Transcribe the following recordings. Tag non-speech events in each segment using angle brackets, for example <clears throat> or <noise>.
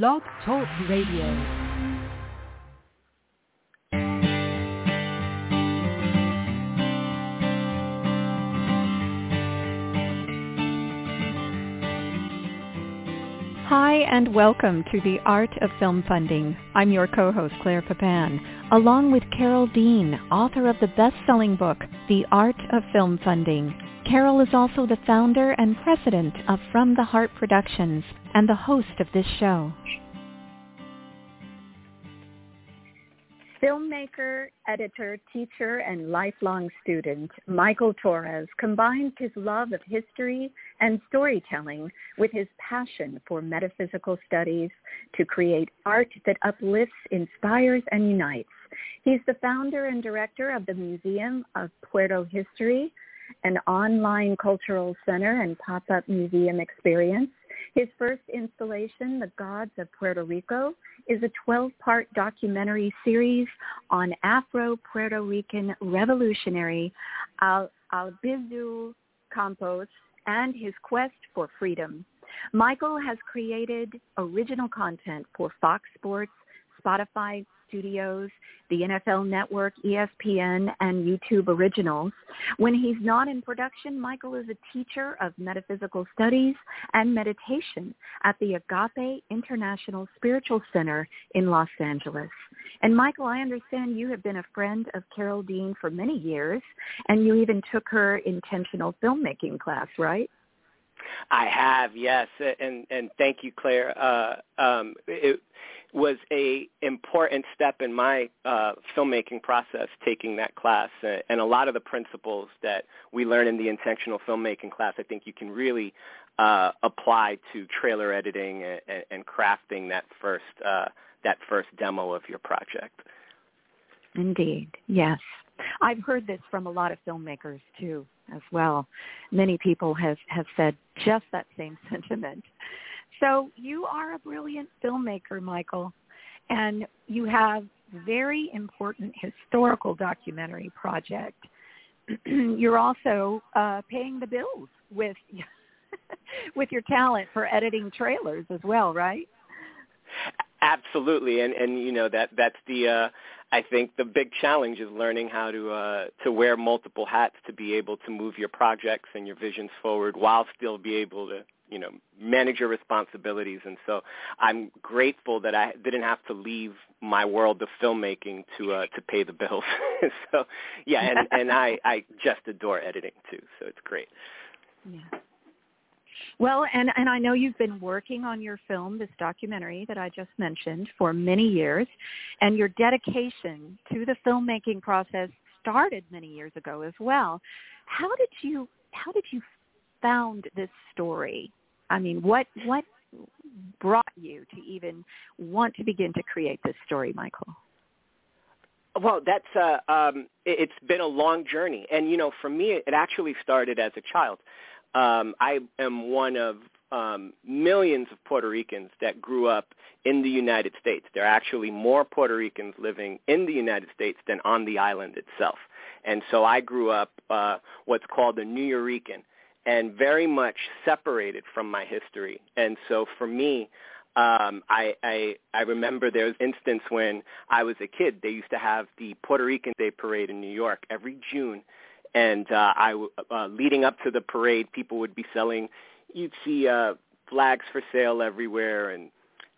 Blog Talk Radio. Hi and welcome to the Art of Film Funding. I'm your co-host Claire Papan, along with Carole Dean, author of the best-selling book, The Art of Film Funding. Carole is also the founder and president of From the Heart Productions and the host of this show. Filmmaker, editor, teacher, and lifelong student, Michael Torres combines his love of history and storytelling with his passion for metaphysical studies to create art that uplifts, inspires, and unites. He's the founder and director of the Museum of Puerto History, an online cultural center and pop-up museum experience his first installation, The Gods of Puerto Rico, is a 12-part documentary series on Afro-Puerto Rican revolutionary Al- Albizu Campos and his quest for freedom. Michael has created original content for Fox Sports, Spotify Studios, the NFL Network, ESPN, and YouTube Originals. When he's not in production, Michael is a teacher of metaphysical studies and meditation at the Agape International Spiritual Center in Los Angeles. And Michael, I understand you have been a friend of Carole Dean for many years, and you even took her intentional filmmaking class, right? I have, yes, and and thank you, Claire. Uh, um, it, was a important step in my uh, filmmaking process, taking that class, and a lot of the principles that we learn in the intentional filmmaking class, I think you can really uh, apply to trailer editing and, and crafting that first uh, that first demo of your project. Indeed, yes. I've heard this from a lot of filmmakers too, as well. Many people have have said just that same <laughs> sentiment. So you are a brilliant filmmaker, Michael, and you have very important historical documentary project. <clears throat> You're also uh, paying the bills with <laughs> with your talent for editing trailers as well, right? Absolutely, and and you know that that's the uh, I think the big challenge is learning how to uh, to wear multiple hats to be able to move your projects and your visions forward while still be able to you know manage your responsibilities. And so i'm grateful that i didn't have to leave my world of filmmaking to uh to pay the bills. <laughs> So yeah and and i i just adore editing too. So it's great. Yeah. Well, and, and I know you've been working on your film, this documentary that I just mentioned, for many years, and your dedication to the filmmaking process started many years ago as well. How did you how did you found this story? I mean, what what brought you to even want to begin to create this story, Michael? Well, that's uh, um, it, it's been a long journey, and you know, for me, it actually started as a child. Um, I am one of um, millions of Puerto Ricans that grew up in the United States. There are actually more Puerto Ricans living in the United States than on the island itself. And so I grew up uh, what's called a Nuyorican, and very much separated from my history. And so for me, um, I, I I remember there was an instance when I was a kid. They used to have the Puerto Rican Day Parade in New York every June, and uh, I uh, leading up to the parade, people would be selling. You'd see uh, flags for sale everywhere and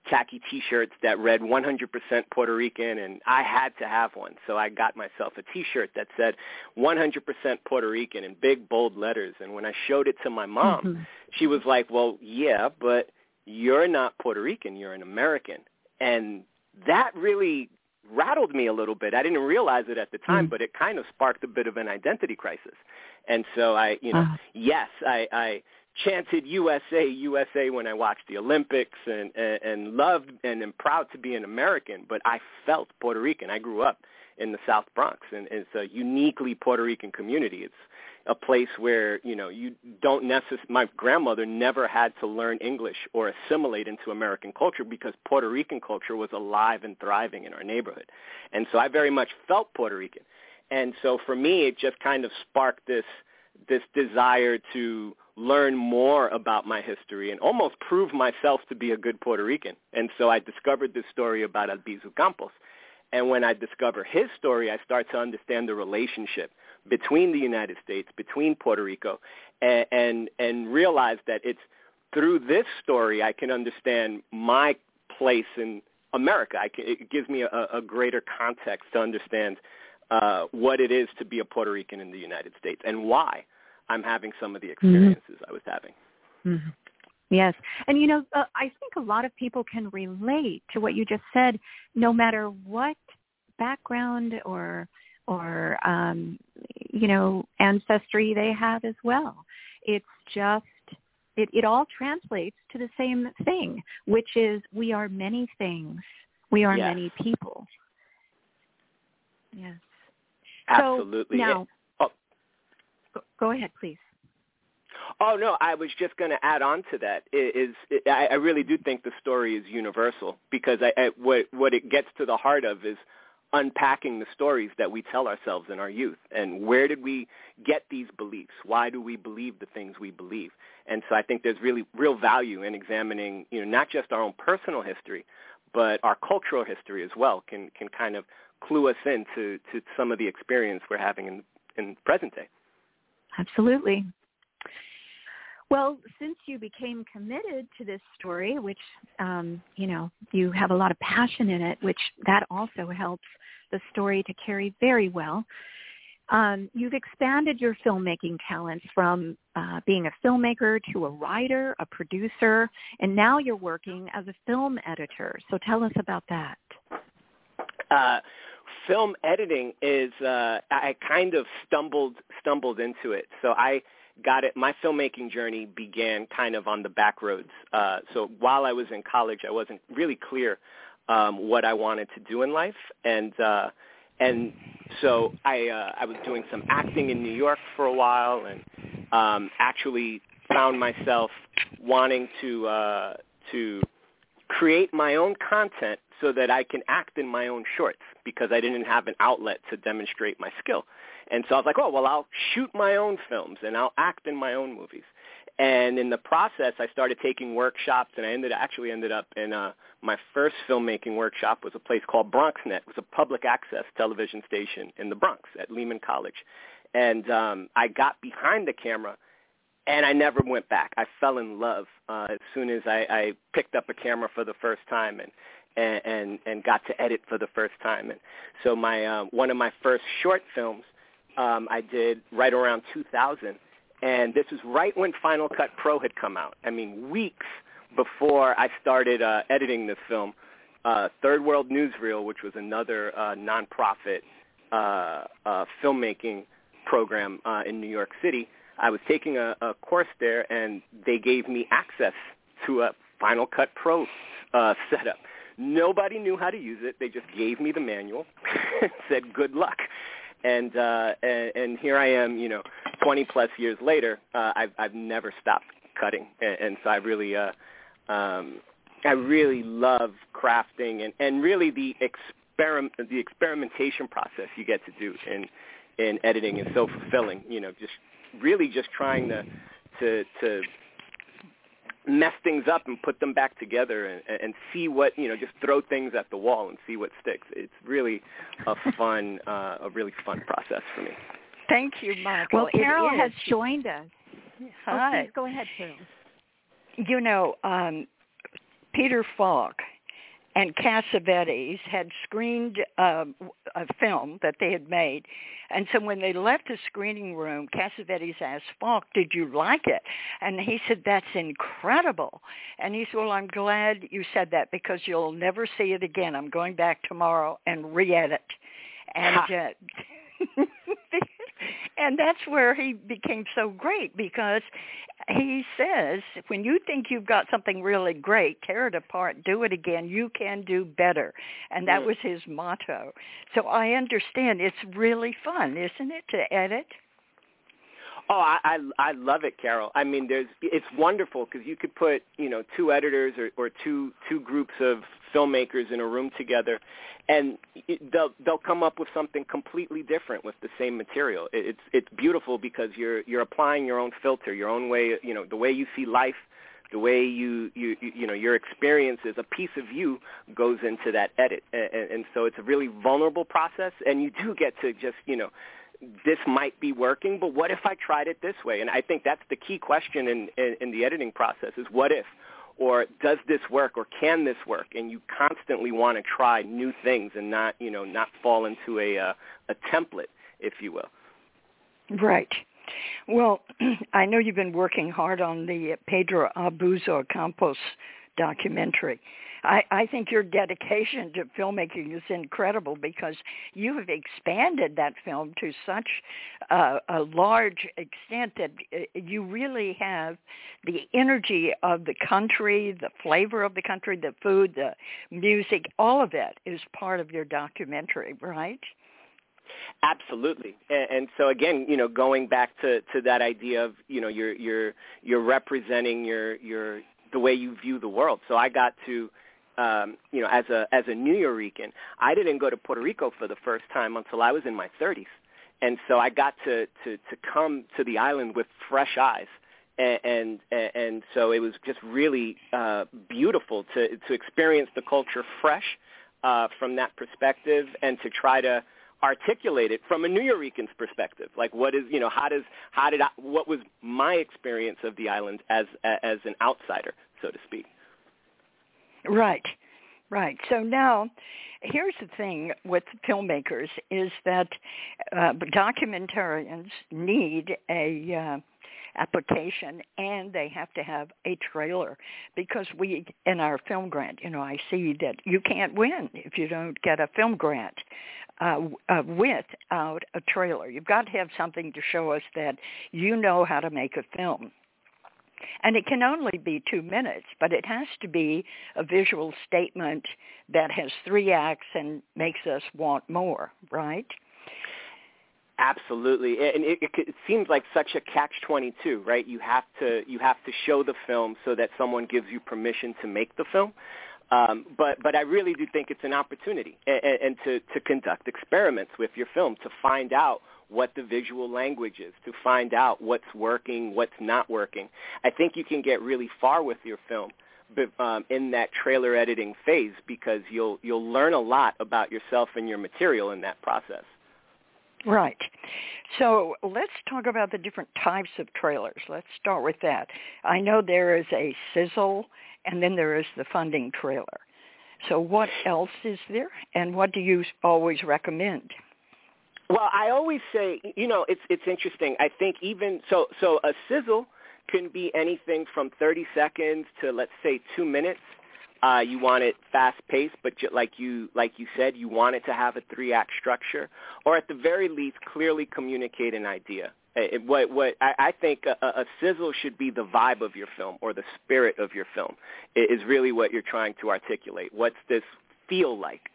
tacky T-shirts that read 100% Puerto Rican, and I had to have one. So I got myself a T-shirt that said 100% Puerto Rican in big bold letters. And when I showed it to my mom, mm-hmm. she was like, "Well, yeah, but you're not Puerto Rican. You're an American." And that really rattled me a little bit. I didn't realize it at the time, mm-hmm. but it kind of sparked a bit of an identity crisis. And so I, you know, uh-huh. yes, I, I chanted USA, USA when I watched the Olympics and, and, and loved and am proud to be an American, but I felt Puerto Rican. I grew up in the South Bronx and it's a uniquely Puerto Rican community. It's a place where, you know, you don't necessarily, my grandmother never had to learn English or assimilate into American culture because Puerto Rican culture was alive and thriving in our neighborhood. And so I very much felt Puerto Rican. And so for me, it just kind of sparked this this desire to learn more about my history and almost prove myself to be a good Puerto Rican. And so I discovered this story about Albizu Campos. And when I discover his story, I start to understand the relationship between the United States, between Puerto Rico, and, and, and realize that it's through this story I can understand my place in America. Can, it gives me a, a greater context to understand uh, what it is to be a Puerto Rican in the United States and why I'm having some of the mm-hmm. experiences mm-hmm. I was having. Mm-hmm. Yes. And, you know, uh, I think a lot of people can relate to what you just said, no matter what background or, or um, you know, ancestry they have as well. It's just, it, it all translates to the same thing, which is we are many things. We are yes. many people. Yes. Absolutely. So now, oh. Go ahead, please. Oh no, I was just going to add on to that. Is, is I, I really do think the story is universal because I, I, what what it gets to the heart of is unpacking the stories that we tell ourselves in our youth and where did we get these beliefs? Why do we believe the things we believe? And so I think there's really real value in examining, you know, not just our own personal history, but our cultural history as well can can kind of clue us into to some of the experience we're having in in present day. Absolutely. Well, since you became committed to this story, which um, you know you have a lot of passion in it, which that also helps the story to carry very well. Um, you've expanded your filmmaking talents from uh, being a filmmaker to a writer, a producer, and now you're working as a film editor. So tell us about that. Uh, film editing is uh, I kind of stumbled stumbled into it. So I got it. My filmmaking journey began kind of on the back roads. Uh, so while I was in college, I wasn't really clear um, what I wanted to do in life, and uh, and so I uh, I was doing some acting in New York for a while, and um, actually found myself wanting to uh, to create my own content so that I can act in my own shorts because I didn't have an outlet to demonstrate my skill. And so I was like, oh, well, I'll shoot my own films and I'll act in my own movies. And in the process, I started taking workshops, and I ended actually ended up in uh, my first filmmaking workshop was a place called BronxNet. It was a public access television station in the Bronx at Lehman College, and um, I got behind the camera and I never went back. I fell in love uh, as soon as I, I picked up a camera for the first time and and and, and got to edit for the first time. And so my uh, one of my first short films um, I did right around 2000, and this was right when Final Cut Pro had come out. I mean, weeks before I started uh, editing this film. Uh, Third World Newsreel, which was another uh, nonprofit uh, uh, filmmaking program uh, in New York City, I was taking a, a course there, and they gave me access to a Final Cut Pro uh, setup. Nobody knew how to use it. They just gave me the manual and <laughs> said, "Good luck." And, uh, and and here I am, you know, 20 plus years later. Uh, I've I've never stopped cutting, and, and so I really uh, um, I really love crafting and and really the experiment the experimentation process you get to do in in editing is so fulfilling. You know, just really just trying to to to mess things up and put them back together and, and see what you know just throw things at the wall and see what sticks. It's really a fun <laughs> uh, a really fun process for me. Thank you michael. Well carole has joined us. Hi. Oh, please go ahead carole you know um peter falk and Cassavetes had screened uh, a film that they had made. And so when they left the screening room, Cassavetes asked Falk, did you like it? And he said, that's incredible. And he said, well, I'm glad you said that because you'll never see it again. I'm going back tomorrow and re-edit. And uh, <laughs> and that's where he became so great because he says when you think you've got something really great tear it apart do it again you can do better. And that mm. was his motto. So i understand it's really fun isn't it to edit Oh, I I, I love it, Carole. I mean, there's it's wonderful because you could put you know two editors or, or two two groups of filmmakers in a room together, and it, they'll they'll come up with something completely different with the same material. It, it's it's beautiful because you're you're applying your own filter, your own way, you know, the way you see life, the way you you you know your experiences. A piece of you goes into that edit, and, and so it's a really vulnerable process, and you do get to just you know this might be working, but what if I tried it this way? And I think that's the key question in, in, in the editing process is what if? Or does this work or can this work? And you constantly want to try new things and not, you know, not fall into a, uh, a template, if you will. Right. Well, <clears throat> I know you've been working hard on the Pedro Albizu Campos documentary. I, I think your dedication to filmmaking is incredible because you have expanded that film to such uh, a large extent that uh, you really have the energy of the country, the flavor of the country, the food, the music, all of it is part of your documentary, right? Absolutely, and, and so again, you know, going back to to that idea of you know you're you're you're representing your your the way you view the world. So I got to um, you know, as a as a Nuyorican, I didn't go to Puerto Rico for the first time until I was in my 30s, and so I got to to to come to the island with fresh eyes, and and, and so it was just really uh, beautiful to to experience the culture fresh uh, from that perspective, and to try to articulate it from a Nuyorican's perspective. Like, what is you know, how does how did I, what was my experience of the island as as an outsider, so to speak. Right, right. So now, here's the thing with filmmakers is that uh, documentarians need a uh, application and they have to have a trailer because we in our film grant you know i see that you can't win if you don't get a film grant uh, uh, without a trailer. You've got to have something to show us that you know how to make a film and it can only be two minutes, but it has to be a visual statement that has three acts and makes us want more, right? Absolutely, and it, it, it seems like such a catch-22, right? You have to you have to show the film so that someone gives you permission to make the film. Um, but but I really do think it's an opportunity and, and to to conduct experiments with your film to find out what the visual language is, to find out what's working, what's not working. I think you can get really far with your film um, in that trailer editing phase because you'll you'll learn a lot about yourself and your material in that process. Right. So let's talk about the different types of trailers. Let's start with that. I know there is a sizzle and then there is the funding trailer. So what else is there and what do you always recommend? Well, I always say, you know, it's it's interesting. I think even so so a sizzle can be anything from 30 seconds to let's say 2 minutes. Uh, you want it fast paced, but like you like you said, you want it to have a three act structure, or at the very least, clearly communicate an idea. It, what what I, I think a, a sizzle should be the vibe of your film or the spirit of your film. Is really what you're trying to articulate. What's this feel like?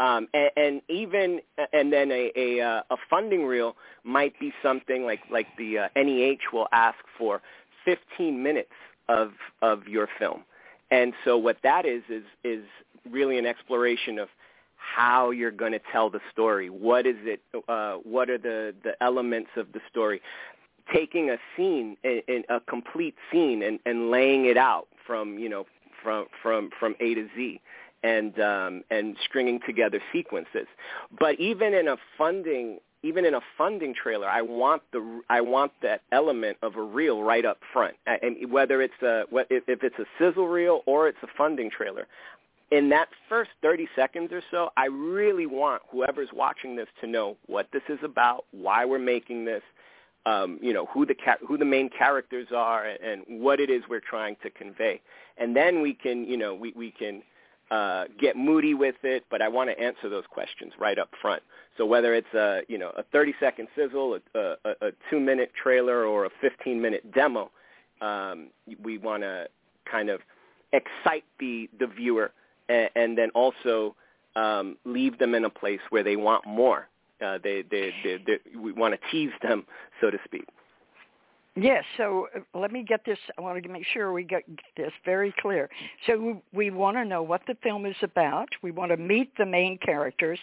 Um, and, and even and then a, a uh, a funding reel might be something like like the uh, NEH will ask for 15 minutes of of your film, and so what that is is is really an exploration of how you're going to tell the story. What is it? Uh, what are the the elements of the story? Taking a scene, a, a complete scene, and, and laying it out from you know from from from A to Z and um, and stringing together sequences. But even in a funding even in a funding trailer, I want the I want that element of a reel right up front, and whether it's a if it's a sizzle reel or it's a funding trailer. In that first 30 seconds or so, I really want whoever's watching this to know what this is about, why we're making this, um, you know, who the who the main characters are, and what it is we're trying to convey. And then we can, you know, we we can uh, get moody with it, but I want to answer those questions right up front. So whether it's a you know a 30 second sizzle, a, a, a two minute trailer, or a 15 minute demo, um, we want to kind of excite the the viewer, and, and then also um, leave them in a place where they want more. Uh, they, they, they, they, we want to tease them, so to speak. Yes, so uh, let me get this. I want to make sure we get this very clear. So we want to know what the film is about. We want to meet the main characters,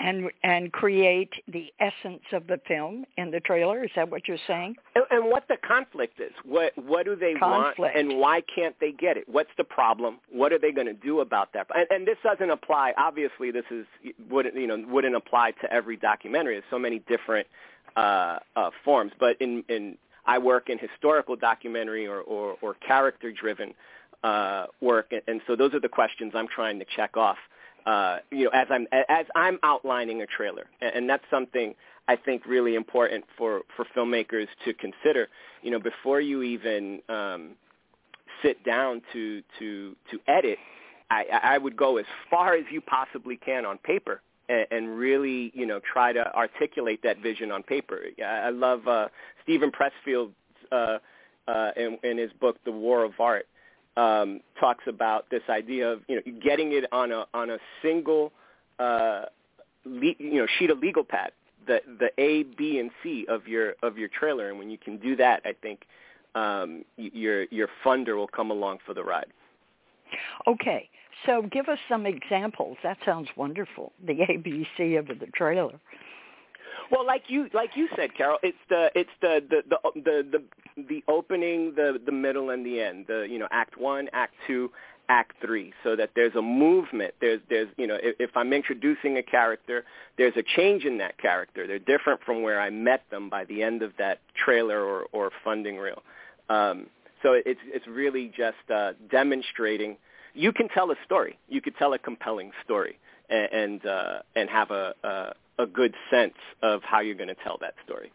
and and create the essence of the film in the trailer. Is that what you're saying? And, and what the conflict is? What what do they conflict. want, and why can't they get it? What's the problem? What are they going to do about that? And, and this doesn't apply. Obviously, this is wouldn't you know wouldn't apply to every documentary. There's so many different uh, uh, forms, but in in I work in historical documentary or, or, or character-driven uh, work, and so those are the questions I'm trying to check off. Uh, you know, as I'm as I'm outlining a trailer, and, and that's something I think really important for for filmmakers to consider. You know, before you even um, sit down to to to edit, I, I would go as far as you possibly can on paper and, really, you know, try to articulate that vision on paper. I love uh, Steven Pressfield uh, uh, in, in his book, The War of Art, um, talks about this idea of you know getting it on a on a single uh, le- you know sheet of legal pad, the the A, B, and C of your of your trailer, and when you can do that, I think um, your your funder will come along for the ride. Okay, so give us some examples. That sounds wonderful. The <laughs> ABC of the trailer. Well, like you like you said, Carole, it's the it's the the the the the, the opening, the the middle, and the end. The you know Act One, Act Two, Act Three, so that there's a movement. There's there's you know if, if I'm introducing a character, there's a change in that character. They're different from where I met them by the end of that trailer or or funding reel. Um, so it's it's really just uh, demonstrating you can tell a story. You could tell a compelling story and and, uh, and have a, a a good sense of how you're going to tell that story.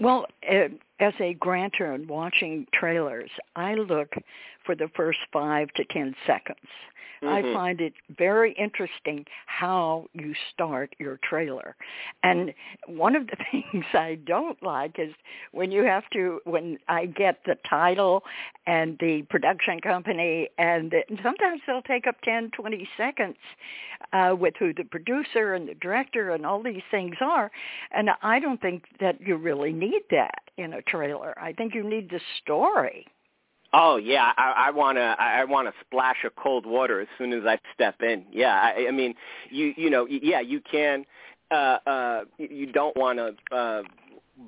Well, uh, as a grantor and watching trailers, I look for the first five to ten seconds Mm-hmm. I find it very interesting how you start your trailer. And one of the <laughs> things I don't like is when you have to, when I get the title and the production company, and the, sometimes they'll take up 10, 20 seconds uh, with who the producer and the director and all these things are. And I don't think that you really need that in a trailer. I think you need the story. Oh yeah, I, I wanna I wanna splash a cold water as soon as I step in. Yeah, I, I mean, you you know, yeah, you can. Uh, uh, you don't want to uh,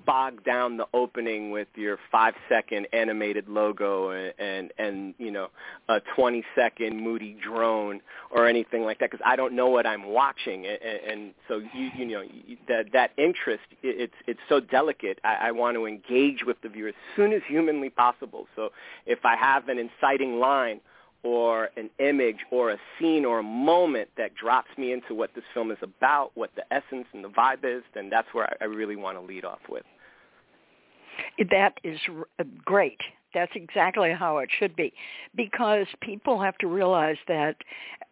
bog down the opening with your five second animated logo and and, and you know a 20 second moody drone or anything like that because I don't know what I'm watching. And, and so you you know that that interest it's it's so delicate. I, I want to engage with the viewer as soon as humanly possible. So if I have an inciting line or an image or a scene or a moment that drops me into what this film is about, what the essence and the vibe is, then that's where I, really want to lead off with. That is uh, great. That's exactly how it should be, because people have to realize that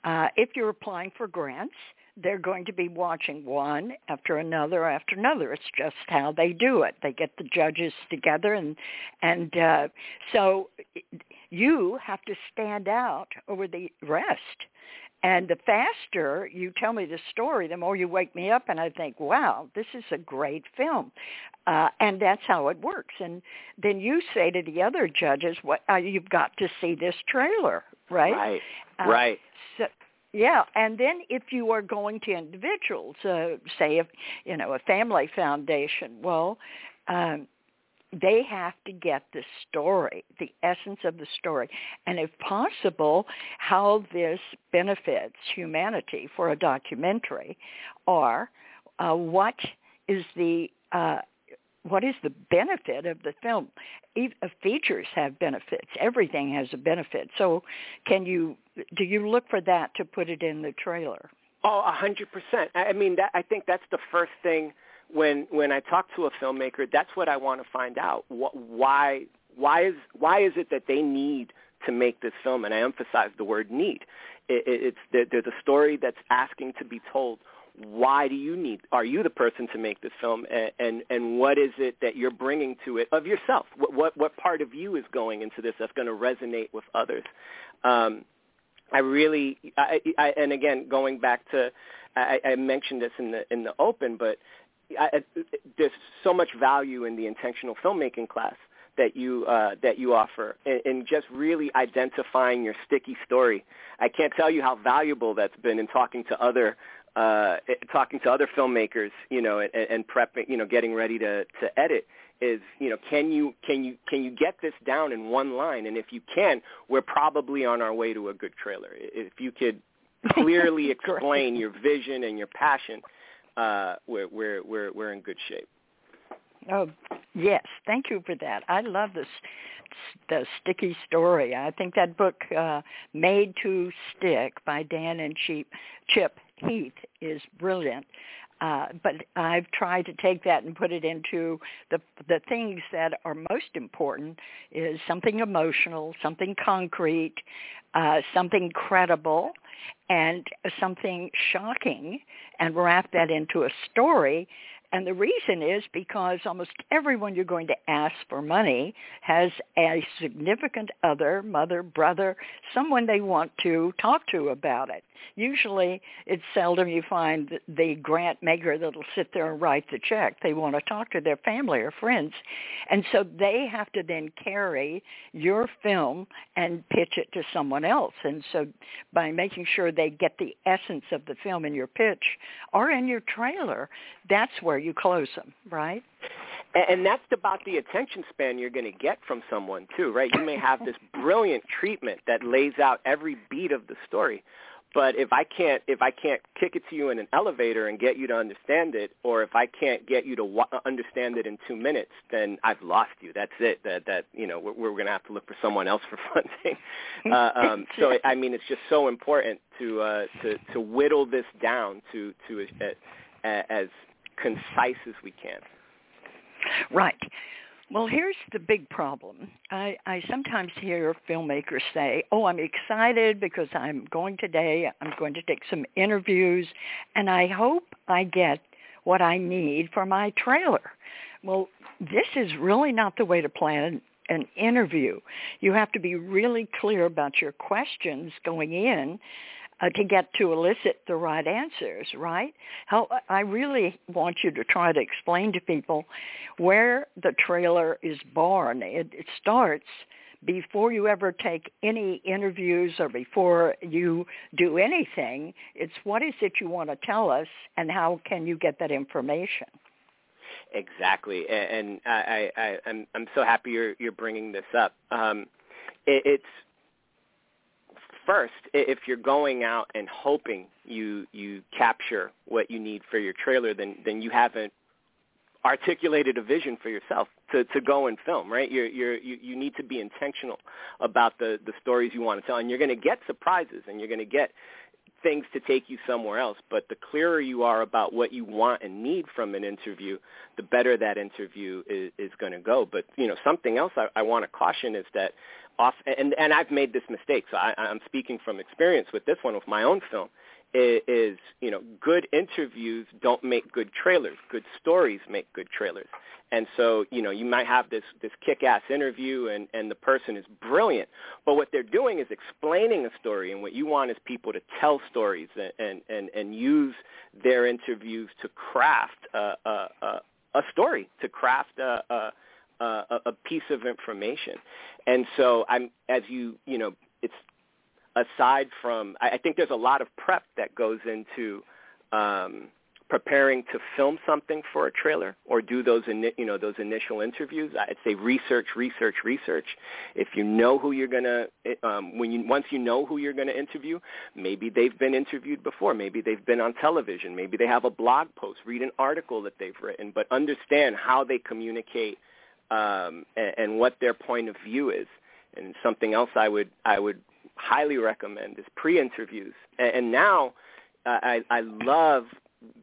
uh, if you're applying for grants, they're going to be watching one after another after another. It's just how they do it. They get the judges together, and and uh, so you have to stand out over the rest. And the faster you tell me the story, the more you wake me up, and I think, wow, this is a great film. Uh, and that's how it works. And then you say to the other judges, "What uh, you've got to see this trailer, right?" Right. Uh, right. So, yeah, and then if you are going to individuals, uh, say if you know a family foundation, well, um, they have to get the story, the essence of the story, and if possible, how this benefits humanity for a documentary, or uh, what is the uh, what is the benefit of the film? Even, uh, features have benefits. Everything has a benefit. So, can you do you look for that to put it in the trailer? Oh, a hundred percent. I mean, that, I think that's the first thing when when I talk to a filmmaker, that's what I want to find out. Why why is why is it that they need to make this film? And I emphasize the word need. It, it, it's there's a story that's asking to be told. Why do you need? Are you the person to make this film? And and, and what is it that you're bringing to it of yourself? What what, what part of you is going into this that's going to resonate with others? Um, I really, I, I, and again, going back to, I, I mentioned this in the in the open, but I, there's so much value in the intentional filmmaking class that you uh, that you offer, and, and just really identifying your sticky story. I can't tell you how valuable that's been in talking to other uh, talking to other filmmakers, you know, and, and prepping, you know, getting ready to to edit is you know can you can you can you get this down in one line? And if you can we're probably on our way to a good trailer. If you could <laughs> clearly explain your vision and your passion uh we're we're we're we're in good shape. Oh yes. Thank you for that. I love this the sticky story. I think that book uh made to stick by dan and chip chip heath is brilliant uh, but I've tried to take that and put it into the the things that are most important is something emotional, something concrete, uh, something credible, and something shocking, and wrap that into a story and the reason is because almost everyone you're going to ask for money has a significant other, mother, brother, someone they want to talk to about it. Usually it's seldom you find the grant maker that'll sit there and write the check. They want to talk to their family or friends. And so they have to then carry your film and pitch it to someone else. And so by making sure they get the essence of the film in your pitch or in your trailer, that's where you close them, right? And that's about the attention span you're going to get from someone too, right? You may have this brilliant treatment that lays out every beat of the story, but if I can't if I can't kick it to you in an elevator and get you to understand it, or if I can't get you to wa- understand it in two minutes, then I've lost you. That's it. That that you know we're, we're going to have to look for someone else for <laughs> funding. <laughs> Uh, um, so I mean, it's just so important to uh, to to whittle this down to to uh, as concise as we can. Right. Well, here's the big problem. I, I sometimes hear filmmakers say, oh, I'm excited because I'm going today, I'm going to take some interviews, and I hope I get what I need for my trailer. Well, this is really not the way to plan an interview. You have to be really clear about your questions going in uh, to get to elicit the right answers, right? How I really want you to try to explain to people where the trailer is born. It, it starts before you ever take any interviews or before you do anything. It's what is it you want to tell us, and how can you get that information? Exactly, and I, I, I'm I'm so happy you're you're bringing this up. Um, it, it's first, if you're going out and hoping you you capture what you need for your trailer, then then you haven't articulated a vision for yourself to to go and film. Right? You're you're you, you need to be intentional about the the stories you want to tell, and you're going to get surprises, and you're going to get things to take you somewhere else. But the clearer you are about what you want and need from an interview, the better that interview is, is going to go. But you know, something else I, I want to caution is that off and and I've made this mistake, so I, I'm speaking from experience with this one with my own film. Is, you know good interviews don't make good trailers. Good stories make good trailers. And so you know you might have this this kick-ass interview and and the person is brilliant, but what they're doing is explaining a story, and what you want is people to tell stories and and and, and use their interviews to craft a a, a, a story, to craft a, a a, piece of information. And so I'm, as you, you know, it's aside from, I, I think there's a lot of prep that goes into um, preparing to film something for a trailer or do those, ini- you know, those initial interviews. I'd say research, research, research. If you know who you're gonna, um, when you once you know who you're gonna interview, maybe they've been interviewed before. Maybe they've been on television. Maybe they have a blog post. Read an article that they've written, but understand how they communicate um, and, and what their point of view is. And something else I would I would highly recommend is pre-interviews. And, and now uh, I, I love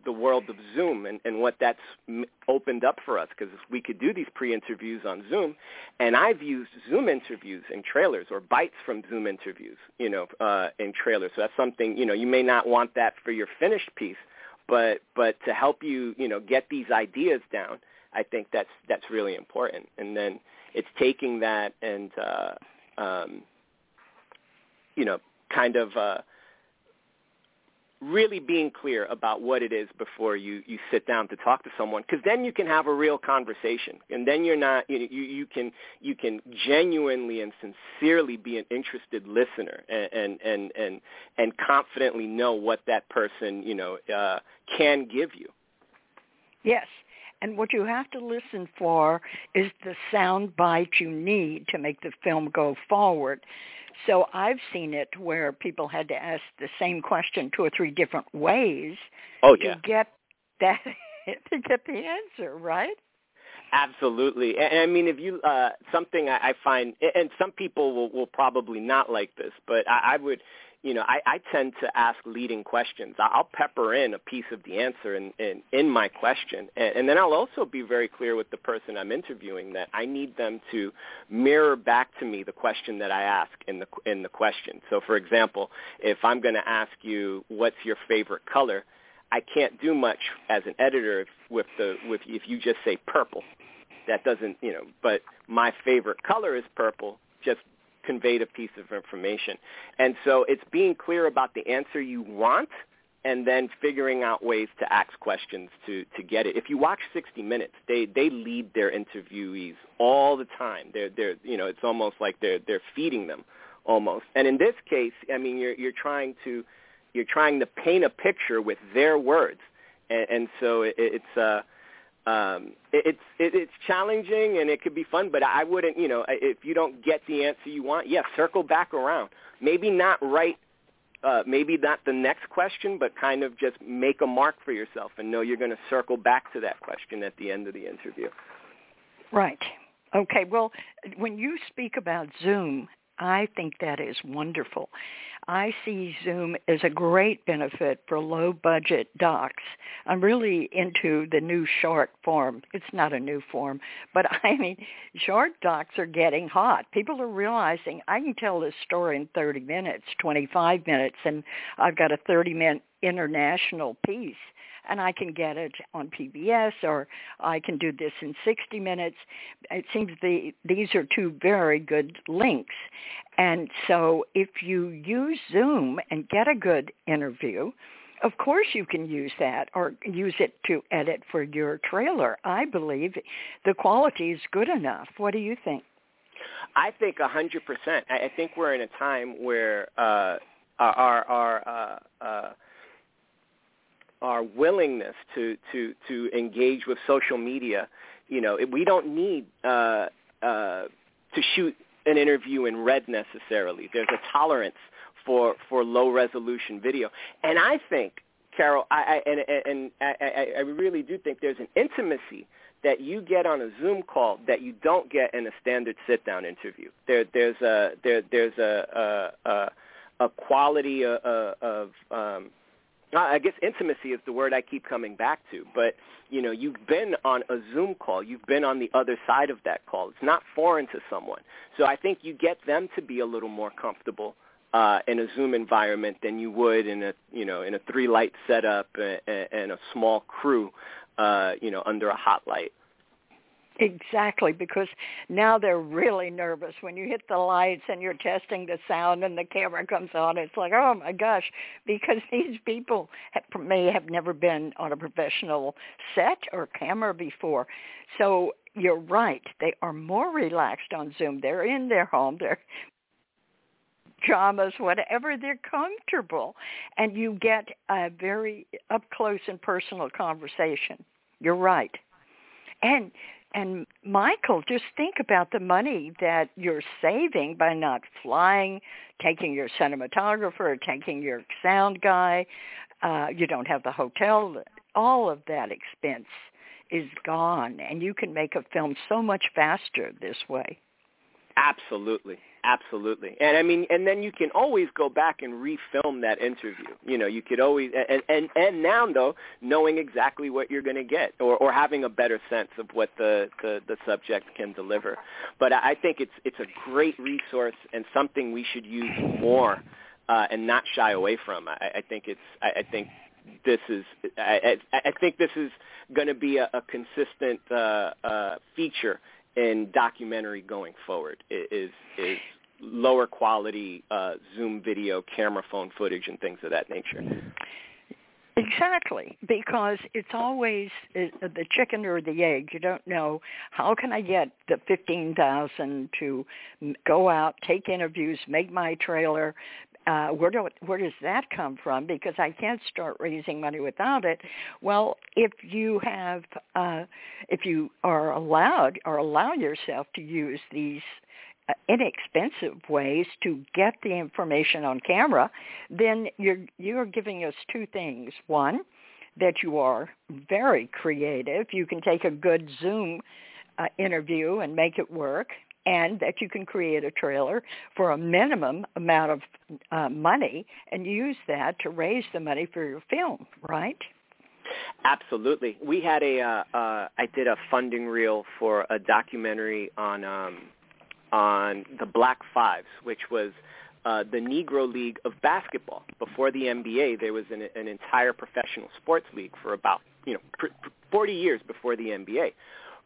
the world of Zoom and, and what that's opened up for us because we could do these pre-interviews on Zoom, and I've used Zoom interviews in trailers or bites from Zoom interviews, you know, uh, in trailers. So that's something you know you may not want that for your finished piece, but but to help you you know get these ideas down, I think that's that's really important. And then it's taking that and uh, um, you know kind of uh, really being clear about what it is before you you sit down to talk to someone. Because then you can have a real conversation. And then you're not you know, you you can you can genuinely and sincerely be an interested listener and and and and, and confidently know what that person you know uh can give you. Yes and what you have to listen for is the sound bite you need to make the film go forward so I've seen it where people had to ask the same question two or three different ways oh, yeah. to get that <laughs> to get the answer, right? Absolutely, and I mean, if you uh, something I, I find, and some people will, will probably not like this, but I, I would you know, I, I tend to ask leading questions. I'll pepper in a piece of the answer in, in, in my question. And, and then I'll also be very clear with the person I'm interviewing that I need them to mirror back to me the question that I ask in the, in the question. So, for example, if I'm going to ask you, what's your favorite color, I can't do much as an editor with the with if you just say purple. That doesn't, you know, but my favorite color is purple just conveyed a piece of information. And so it's being clear about the answer you want and then figuring out ways to ask questions to, to get it. If you watch 60 Minutes, they, they lead their interviewees all the time. They're, they're, you know, it's almost like they're, they're feeding them almost. And in this case, I mean, you're, you're trying to, you're trying to paint a picture with their words. And, and so it, it's, uh, um, it, it's it, it's challenging and it could be fun, but I wouldn't, you know, if you don't get the answer you want, yeah, circle back around. Maybe not right, uh, maybe not the next question, but kind of just make a mark for yourself and know you're going to circle back to that question at the end of the interview. Right. Okay. Well, when you speak about Zoom, I think that is wonderful. I see Zoom as a great benefit for low budget docs. I'm really into the new short form. It's not a new form, but <laughs> I mean, short docs are getting hot. People are realizing I can tell this story in 30 minutes, 25 minutes, and I've got a 30 minute international piece and I can get it on PBS or I can do this in 60 minutes. It seems the, these are two very good links. And so if you use Zoom and get a good interview, of course you can use that or use it to edit for your trailer. I believe the quality is good enough. What do you think? I think a hundred percent. I think we're in a time where uh, our our uh, uh, our willingness to to to engage with social media, you know, we don't need uh, uh, to shoot an interview in red necessarily. There's a tolerance for for low resolution video, and I think, Carole, I, I and and I, I really do think there's an intimacy that you get on a Zoom call that you don't get in a standard sit down interview. There there's a there there's a a, a, a quality of, of um, I guess intimacy is the word I keep coming back to, but you know, you've been on a Zoom call, you've been on the other side of that call. It's not foreign to someone. So I think you get them to be a little more comfortable uh, in a Zoom environment than you would in a you know in a three light setup and, and a small crew, uh, you know, under a hot light. Exactly, because now they're really nervous when you hit the lights and you're testing the sound and the camera comes on. It's like, oh my gosh, because <laughs> these people may have never been on a professional set or camera before. So you're right; they are more relaxed on Zoom. They're in their home. They're pajamas, whatever they're comfortable, and you get a very up close and personal conversation. You're right. And and Michael, just think about the money that you're saving by not flying, taking your cinematographer, taking your sound guy. Uh, you don't have the hotel. All of that expense is gone, and you can make a film so much faster this way. Absolutely. Absolutely. And I mean, and then you can always go back and refilm that interview. You know, you could always, and, and, and now though, knowing exactly what you're going to get or, or having a better sense of what the, the, the subject can deliver. But I think it's, it's a great resource and something we should use more uh, and not shy away from. I, I think it's, I, I think this is, I, I, I think this is going to be a, a consistent uh, uh, feature in documentary going forward is is lower quality uh, Zoom video, camera phone footage, and things of that nature. Exactly, because it's always uh, the chicken or the egg. You don't know how can I get the fifteen thousand to go out, take interviews, make my trailer. Uh, where do where does that come from? Because I can't start raising money without it. Well, if you have, uh, if you are allowed or allow yourself to use these uh, inexpensive ways to get the information on camera, then you're you're giving us two things. One, that you are very creative. You can take a good Zoom uh, interview and make it work, and that you can create a trailer for a minimum amount of uh, money and use that to raise the money for your film, right? Absolutely. We had a uh, uh, I did a funding reel for a documentary on um, on the Black Fives, which was uh, the Negro League of basketball. Before the NBA, there was an, an entire professional sports league for about you know pr- 40 years before the NBA.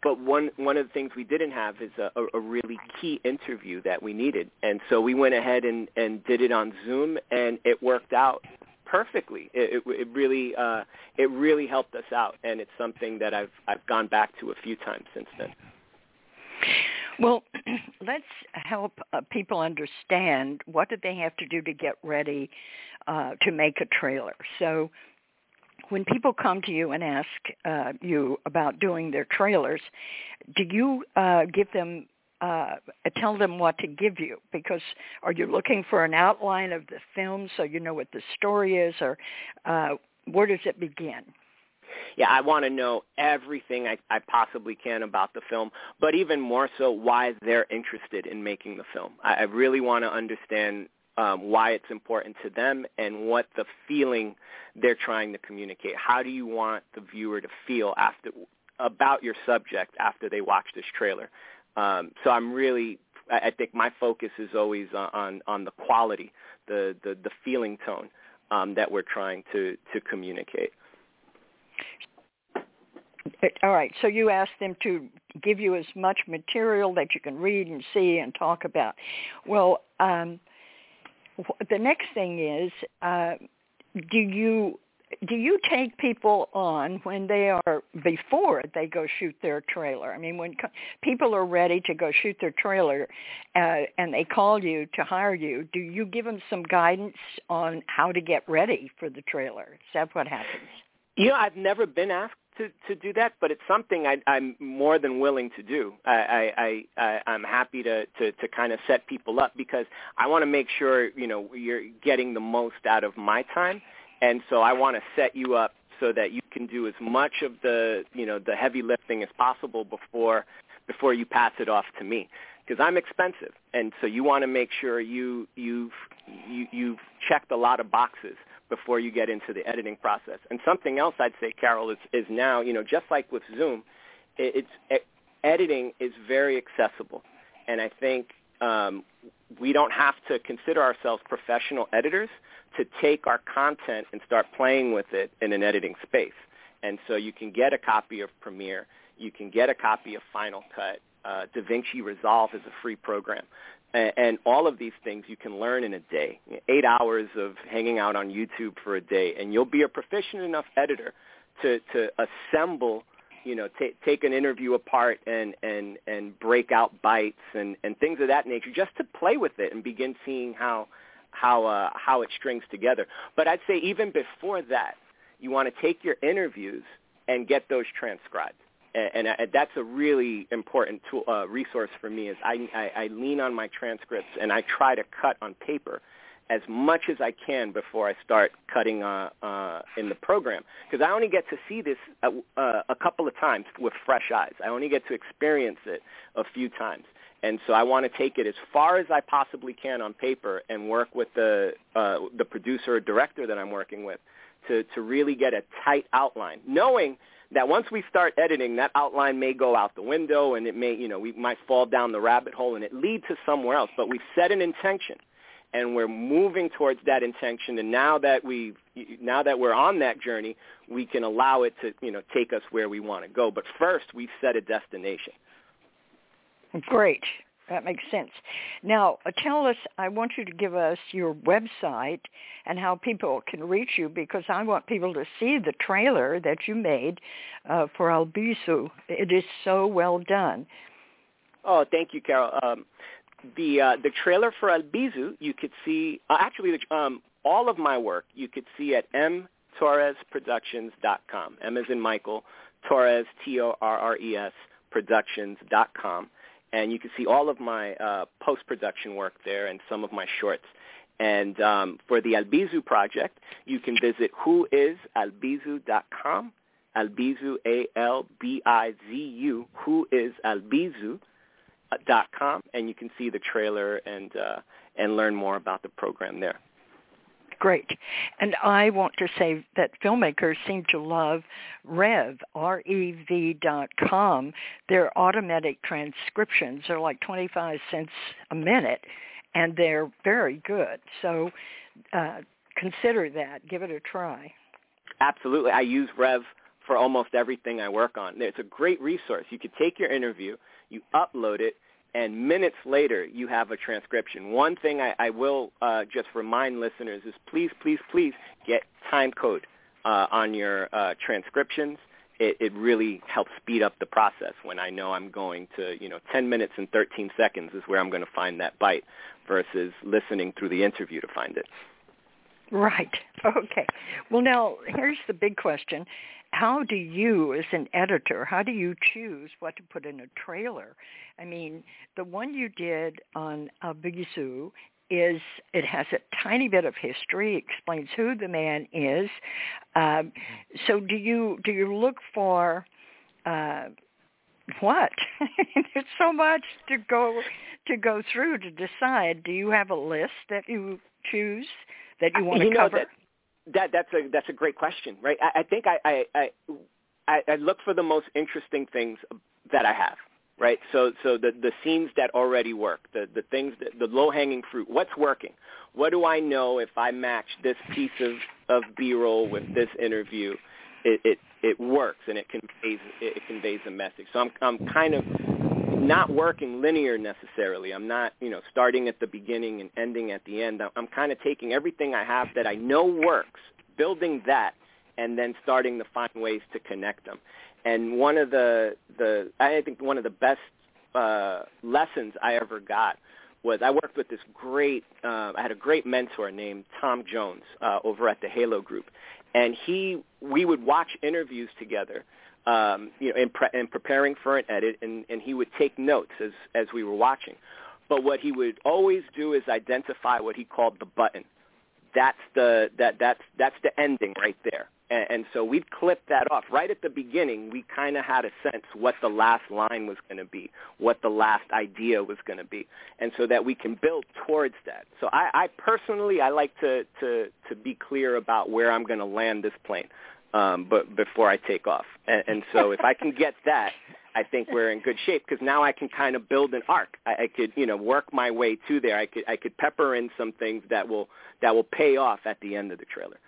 But one one of the things we didn't have is a, a really key interview that we needed, and so we went ahead and, and did it on Zoom, and it worked out perfectly. It, it, it really uh, it really helped us out, and it's something that I've I've gone back to a few times since then. Well, <clears throat> let's help uh, people understand what do they have to do to get ready uh, to make a trailer. So when people come to you and ask uh, you about doing their trailers, do you uh, give them uh, tell them what to give you because are you looking for an outline of the film so you know what the story is or uh, where does it begin? yeah, I want to know everything I, I possibly can about the film, but even more so why they're interested in making the film. I, I really want to understand um, why it's important to them and what the feeling they're trying to communicate. How do you want the viewer to feel after about your subject after they watch this trailer? Um, so I'm really, I think my focus is always on on the quality, the the, the feeling tone um, that we're trying to to communicate. All right. So you ask them to give you as much material that you can read and see and talk about. Well, um, the next thing is, uh, do you do you take people on when they are before they go shoot their trailer? I mean, when co- people are ready to go shoot their trailer uh, and they call you to hire you, do you give them some guidance on how to get ready for the trailer? Is that what happens? You know, I've never been asked to to do that, but it's something I, I'm more than willing to do. I, I, I I'm happy to to to kind of set people up because I want to make sure you know you're getting the most out of my time, and so I want to set you up so that you can do as much of the you know the heavy lifting as possible before before you pass it off to me. Because I'm expensive, and so you want to make sure you you've you, you've checked a lot of boxes before you get into the editing process. And something else I'd say, Carole, is, is now, you know, just like with Zoom, it, it's it, editing is very accessible. And I think um, we don't have to consider ourselves professional editors to take our content and start playing with it in an editing space. And so you can get a copy of Premiere. You can get a copy of Final Cut. Uh, DaVinci Resolve is a free program and, all of these things you can learn in a day. Eight hours of hanging out on YouTube for a day, and you'll be a proficient enough editor to to assemble you know, t- take an interview apart and and and break out bites and and things of that nature, just to play with it and begin seeing how how uh, how it strings together. But I'd say even before that, you want to take your interviews and get those transcribed and, and that's a really important tool, uh, resource for me. Is I, I, I lean on my transcripts and I try to cut on paper as much as I can before I start cutting uh, uh, in the program because I only get to see this a, uh, a couple of times with fresh eyes. I only get to experience it a few times. And so I want to take it as far as I possibly can on paper and work with the uh, the producer or director that I'm working with to to really get a tight outline, knowing that once we start editing, that outline may go out the window and it may, you know, we might fall down the rabbit hole and it lead to somewhere else. But we've set an intention and we're moving towards that intention. And now that we, now that we're on that journey, we can allow it to, you know, take us where we want to go. But first, we've set a destination. Great. That makes sense. Now, uh, tell us, I want you to give us your website and how people can reach you because I want people to see the trailer that you made uh, for Albizu. It is so well done. Oh, thank you, Carole. Um, the uh, the trailer for Albizu, you could see, uh, actually, um, all of my work you could see at mtorresproductions.com. M as in Michael, Torres, T-O-R-R-E-S, productions.com and you can see all of my uh, post-production work there and some of my shorts. And um, for the Albizu project, you can visit whoisalbizu.com, Albizu, A-L-B-I-Z-U, whoisalbizu.com, and you can see the trailer and, uh, and learn more about the program there great. And I want to say that filmmakers seem to love Rev, R-E-V dot com. Their automatic transcriptions are like 25 cents a minute, and they're very good. So uh, consider that. Give it a try. Absolutely. I use Rev for almost everything I work on. It's a great resource. You could take your interview, you upload it, and minutes later you have a transcription. One thing I, I will uh, just remind listeners is please, please, please get time code uh, on your uh, transcriptions. It, it really helps speed up the process when I know I'm going to, you know, 10 minutes and 13 seconds is where I'm going to find that bite versus listening through the interview to find it. Right. <laughs> Okay. Well, now here's the big question how do you as an editor how do you choose what to put in a trailer? I mean the one you did on Albizu is it has a tiny bit of history explains who the man is. Um, so do you do you look for uh, what? <laughs> There's so much to go to go through to decide. Do you have a list that you choose that you want to you cover? that, that that's a that's a great question, right? I, I think I, I I I look for the most interesting things that I have, right? So so the the scenes that already work, the the things that, the low hanging fruit. What's working? What do I know if I match this piece of of B-roll with this interview? It it it works and it conveys it conveys a message. So I'm I'm kind of not working linear necessarily. I'm not, you know, starting at the beginning and ending at the end. I'm kind of taking everything I have that I know works, building that, and then starting to find ways to connect them. And one of the the I think one of the best uh, lessons I ever got was I worked with this great uh, I had a great mentor named Tom Jones uh, over at the Halo Group, and he we would watch interviews together um, you know, in, pre- in preparing for an edit, and, and he would take notes as as we were watching. But what he would always do is identify what he called the button. That's the that that's that's the ending right there. And, and so we'd clip that off right at the beginning. We kind of had a sense what the last line was going to be, what the last idea was going to be, and so that we can build towards that. So I, I personally I like to to to be clear about where I'm going to land this plane um, but before I take off. And, and so if I can get that, I think we're in good shape because now I can kind of build an arc. I, I could, you know, work my way to there. I could, I could pepper in some things that will that will pay off at the end of the trailer.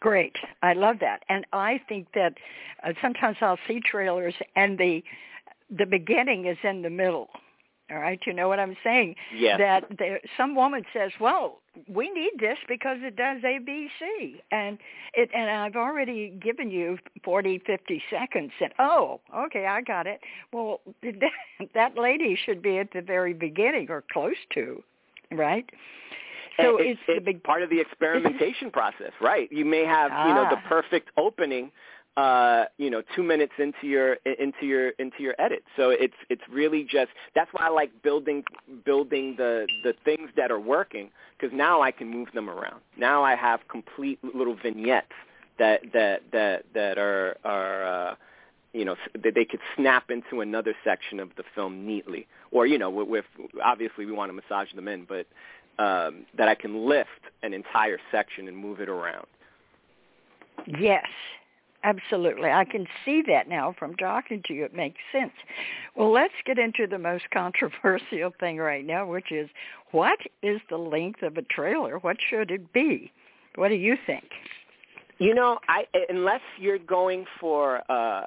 Great, I love that, and I think that uh, sometimes I'll see trailers and the the beginning is in the middle all right, you know what I'm saying? Yeah. That there, some woman says, "Well, we need this because it does ABC," and it and I've already given you 40, 50 seconds. And oh, okay, I got it. Well, <laughs> that, that lady should be at the very beginning or close to, right? So it's, it's, the big part of the <laughs> experimentation process, right? You may have ah. you know the ah. perfect opening uh, you know, two minutes into your into your into your edit. So it's it's really just that's why I like building building the the things that are working because now I can move them around. Now I have complete little vignettes that that that that are are uh, you know that they could snap into another section of the film neatly, or you know with, obviously we want to massage them in, but um, that I can lift an entire section and move it around. Yes, Absolutely. I can see that now from talking to you. It makes sense. Well, let's get into the most <laughs> controversial thing right now, which is what is the length of a trailer? What should it be? What do you think? You know, I unless you're going for uh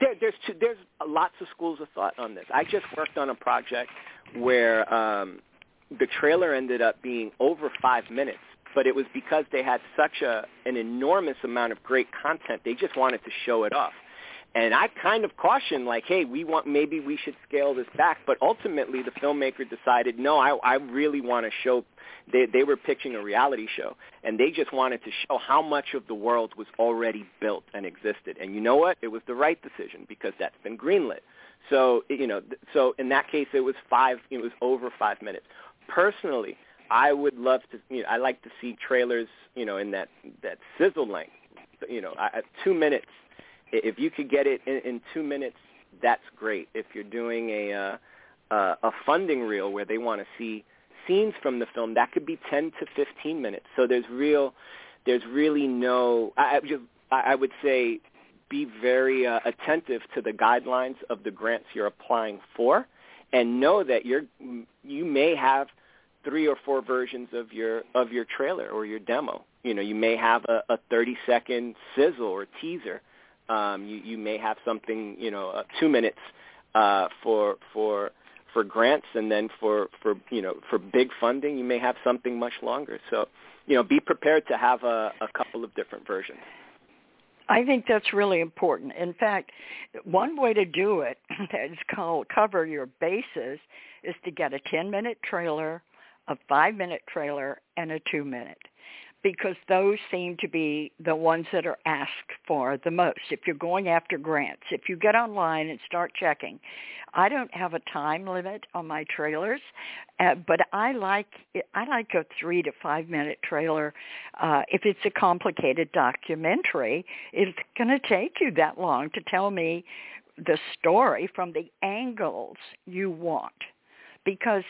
there, there's two, there's lots of schools of thought on this. I just worked on a project where um, the trailer ended up being over five minutes, but it was because they had such a an enormous amount of great content. They just wanted to show it off. And I kind of cautioned, like, hey, we want maybe we should scale this back. But ultimately, the filmmaker decided, no, I, I really want to show. They, they were pitching a reality show, and they just wanted to show how much of the world was already built and existed. And you know what? It was the right decision because that's been greenlit. So you know, so in that case, it was five. It was over five minutes. Personally, I would love to. You know, I like to see trailers. You know, in that that sizzle length. You know, I, two minutes if you could get it in, in two minutes, that's great. If you're doing a uh, uh, a funding reel where they want to see scenes from the film, that could be 10 to 15 minutes. So there's real, there's really no. I, I I would say be very uh, attentive to the guidelines of the grants you're applying for, and know that you're you may have three or four versions of your of your trailer or your demo. You know, you may have a, a 30 second sizzle or teaser um, you, you may have something, you know, uh, two minutes uh, for for for grants, and then for for you know for big funding, you may have something much longer. So, you know, be prepared to have a, a couple of different versions. I think that's really important. In fact, one way to do it <clears throat> that is called cover your bases is to get a 10-minute trailer, a 5-minute trailer, and a 2-minute because those seem to be the ones that are asked for the most. If you're going after grants, if you get online and start checking, I don't have a time limit on my trailers, uh, but I like I like a three to five minute trailer. Uh, if it's a complicated documentary, it's going to take you that long to tell me the story from the angles you want, because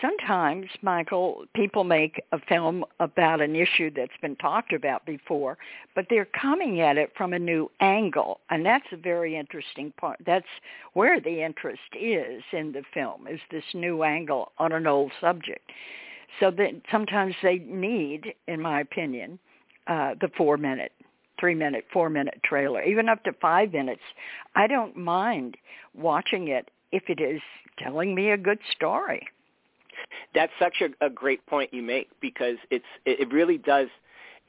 sometimes, Michael, people make a film about an issue that's been talked about before, but they're coming at it from a new angle, and that's a very interesting part. That's where the interest is in the film, is this new angle on an old subject. So that sometimes they need, in my opinion, uh, the four-minute three minute, four minute trailer, even up to five minutes. I don't mind watching it if it is telling me a good story that's such a, a great point you make because it's it it really does,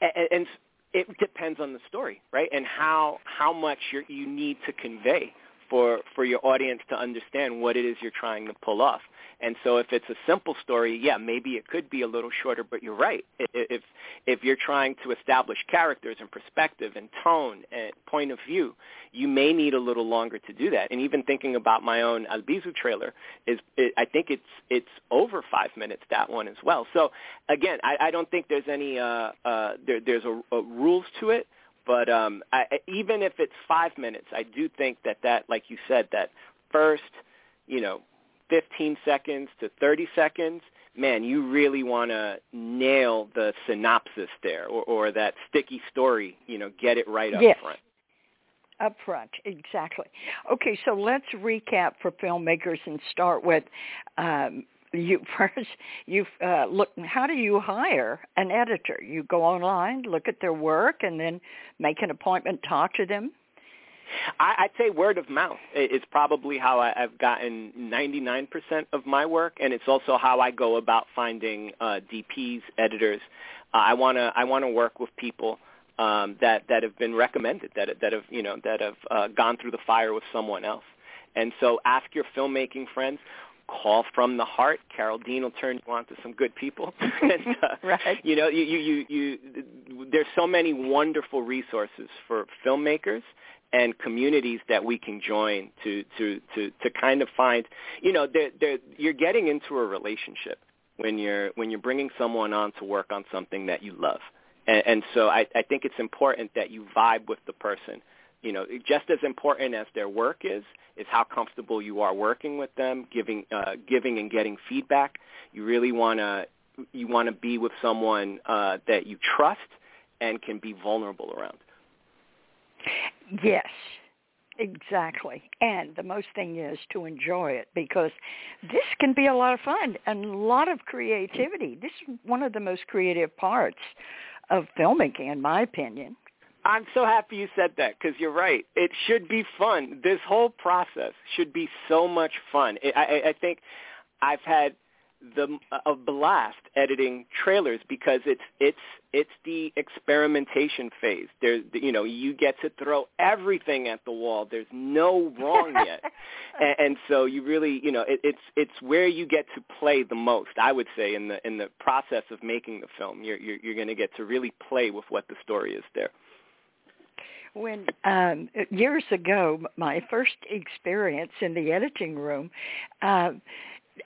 and, and it depends on the story, right? And how how much you you need to convey for for your audience to understand what it is you're trying to pull off. And so if it's a simple story, yeah, maybe it could be a little shorter, but you're right. If if you're trying to establish characters and perspective and tone and point of view, you may need a little longer to do that. And even thinking about my own Albizu trailer is it, I think it's it's over 5 minutes that one as well. So again, I, I don't think there's any uh uh there there's a, a rules to it. But um, I, even if it's five minutes, I do think that that, like you said, that first, you know, 15 seconds to 30 seconds, man, you really want to nail the synopsis there or, or that sticky story, you know, get it right up yes. front. Up front, exactly. Okay, so let's recap for filmmakers and start with um, you <laughs> first. You uh, look. How do you hire an editor? You go online, look at their work, and then make an appointment, talk to them. I, I'd say word of mouth is probably how I, I've gotten 99% of my work, and it's also how I go about finding uh, DPs, editors. Uh, I want to I want to work with people um, that that have been recommended, that that have you know that have uh, gone through the fire with someone else. And so, ask your filmmaking friends. Call from the heart. Carole Dean will turn you on to some good people. <laughs> and, uh, <laughs> right. You know, you, you, you, you, there's so many wonderful resources for filmmakers and communities that we can join to to to to kind of find you know they're, they're, you're getting into a relationship when you're when you're bringing someone on to work on something that you love and, and so I, I think it's important that you vibe with the person you know just as important as their work is is how comfortable you are working with them giving uh, giving and getting feedback you really want to you want to be with someone uh, that you trust and can be vulnerable around Yes, exactly. And the most thing is to enjoy it because this can be a lot of fun and a lot of creativity. This is one of the most creative parts of filmmaking, in my opinion. I'm so happy you said that because you're right. It should be fun. This whole process should be so much fun. It, I, I think I've had the a blast editing trailers because it's it's it's the experimentation phase. There's you know you get to throw everything at the wall. There's no wrong yet, <laughs> and, and so you really you know it, it's it's where you get to play the most. I would say in the in the process of making the film, you're you're, you're going to get to really play with what the story is there when um years ago my first experience in the editing room uh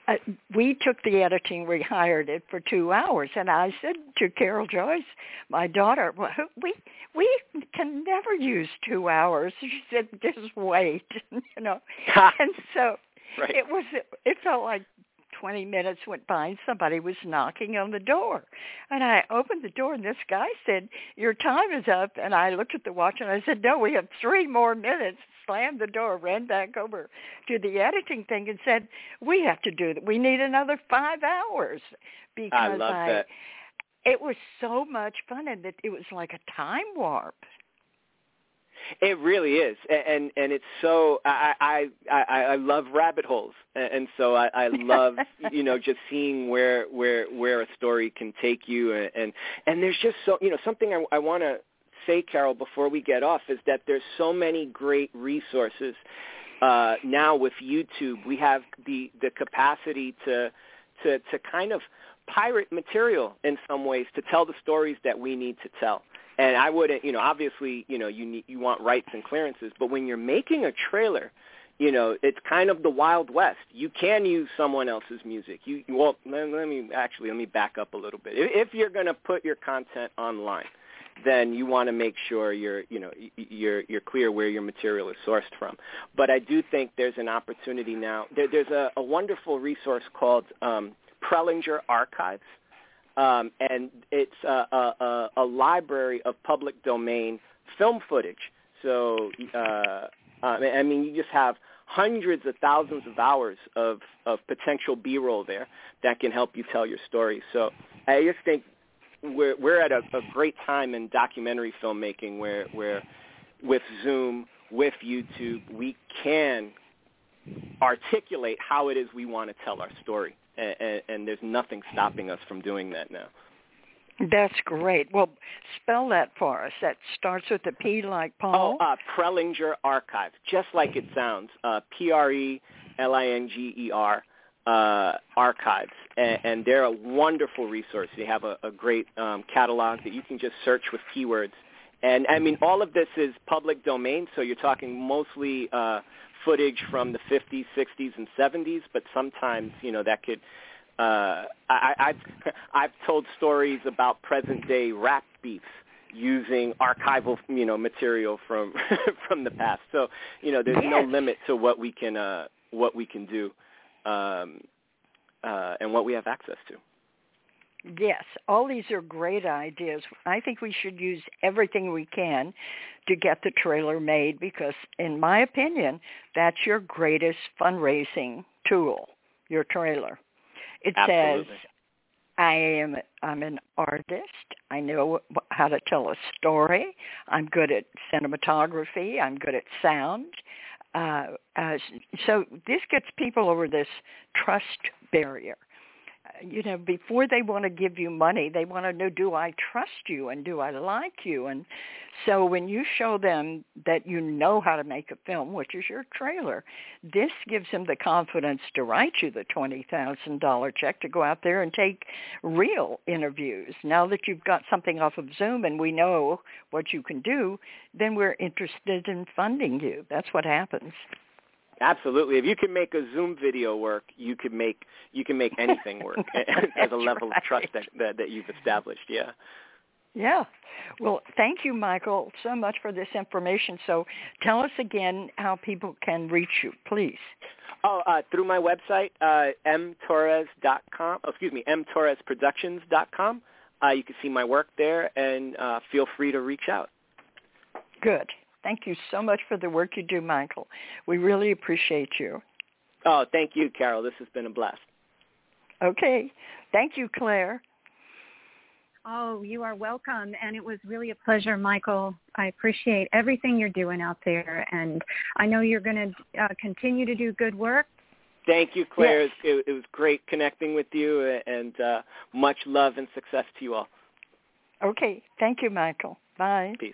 uh, we took the editing, we hired it for two hours, and I said to Carol Joyce, my daughter, well, we we can never use two hours. <laughs> She said, just wait, <laughs> you know, <laughs> and so right. it was. It felt like 20 minutes went by and somebody was knocking on the door. And I opened the door and this guy said, your time is up. And I looked at the watch and I said, no, we have three more minutes. Slammed the door, ran back over to the editing thing and said, we have to do that. We need another five hours because I, love I that. it was so much fun and that it was like a time warp. It really is, and and it's so I I I, I love rabbit holes, and so I, I love <laughs> you know just seeing where where where a story can take you, and and, and there's just so you know something I, I want to say, Carole, before we get off is that there's so many great resources uh, now with YouTube. We have the the capacity to to to kind of pirate material in some ways to tell the stories that we need to tell. And I wouldn't, you know, obviously, you know, you need, you want rights and clearances, but when you're making a trailer, you know, it's kind of the wild west. You can use someone else's music. You well, let, let me actually let me back up a little bit. If, if you're going to put your content online, then you want to make sure you're, you know, you're you're clear where your material is sourced from. But I do think there's an opportunity now. There, there's a, a wonderful resource called um, Prelinger Archives um, and it's a, a, a, library of public domain film footage. So, uh, I mean, you just have hundreds of thousands of hours of, of potential B-roll there that can help you tell your story. So I just think we're, we're at a, a great time in documentary filmmaking where, where with Zoom, with YouTube, we can articulate how it is we want to tell our story and, and there's nothing stopping us from doing that now. That's great. Well, spell that for us. That starts with a P like Paul. Oh, uh, Prelinger Archive, just like it sounds. Uh, P-R-E-L-I-N-G-E-R uh, archives, and, and they're a wonderful resource. They have a, a great um, catalog that you can just search with keywords. And I mean, all of this is public domain, so you're talking mostly uh, footage from the 50s, 60s, and 70s, but sometimes you know that could. Uh, I, I've <laughs> I've told stories about present day rap beefs using archival you know material from <laughs> from the past. So you know there's no limit to what we can uh, what we can do um, uh, and what we have access to. Yes, all these are great ideas. I think we should use everything we can to get the trailer made because in my opinion, that's your greatest fundraising tool, your trailer. It Absolutely. says I am I'm an artist. I know how to tell a story. I'm good at cinematography. I'm good at sound. Uh, uh, so this gets people over this trust barrier you know, before they want to give you money, they want to know, do I trust you and do I like you? And so when you show them that you know how to make a film, which is your trailer, this gives them the confidence to write you the $20,000 check to go out there and take real interviews. Now that you've got something off of Zoom and we know what you can do, then we're interested in funding you. That's what happens. Absolutely. If you can make a Zoom video work, you can make you can make anything work <laughs> as a level right. of trust that, that that you've established. Yeah. Yeah. Well, thank you, Michael, so much for this information. So tell us again how people can reach you, please. Oh, uh, through my website, uh, mtorres.com. Oh, excuse me, mtorresproductions.com. Uh, you can see my work there, and uh, feel free to reach out. Good. Thank you so much for the work you do, Michael. We really appreciate you. Oh, thank you, Carole. This has been a blast. Okay. Thank you, Claire. Oh, you are welcome. And it was really a pleasure, Michael. I appreciate everything you're doing out there. And I know you're going to uh, continue to do good work. Thank you, Claire. Yes. It, it, was great connecting with you, and uh, much love and success to you all. Okay. Thank you, Michael. Bye. Peace.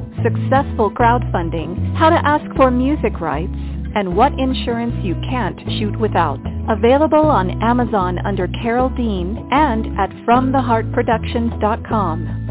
successful crowdfunding, how to ask for music rights, and what insurance you can't shoot without. Available on Amazon under Carole Dean and at FromTheHeartProductions.com.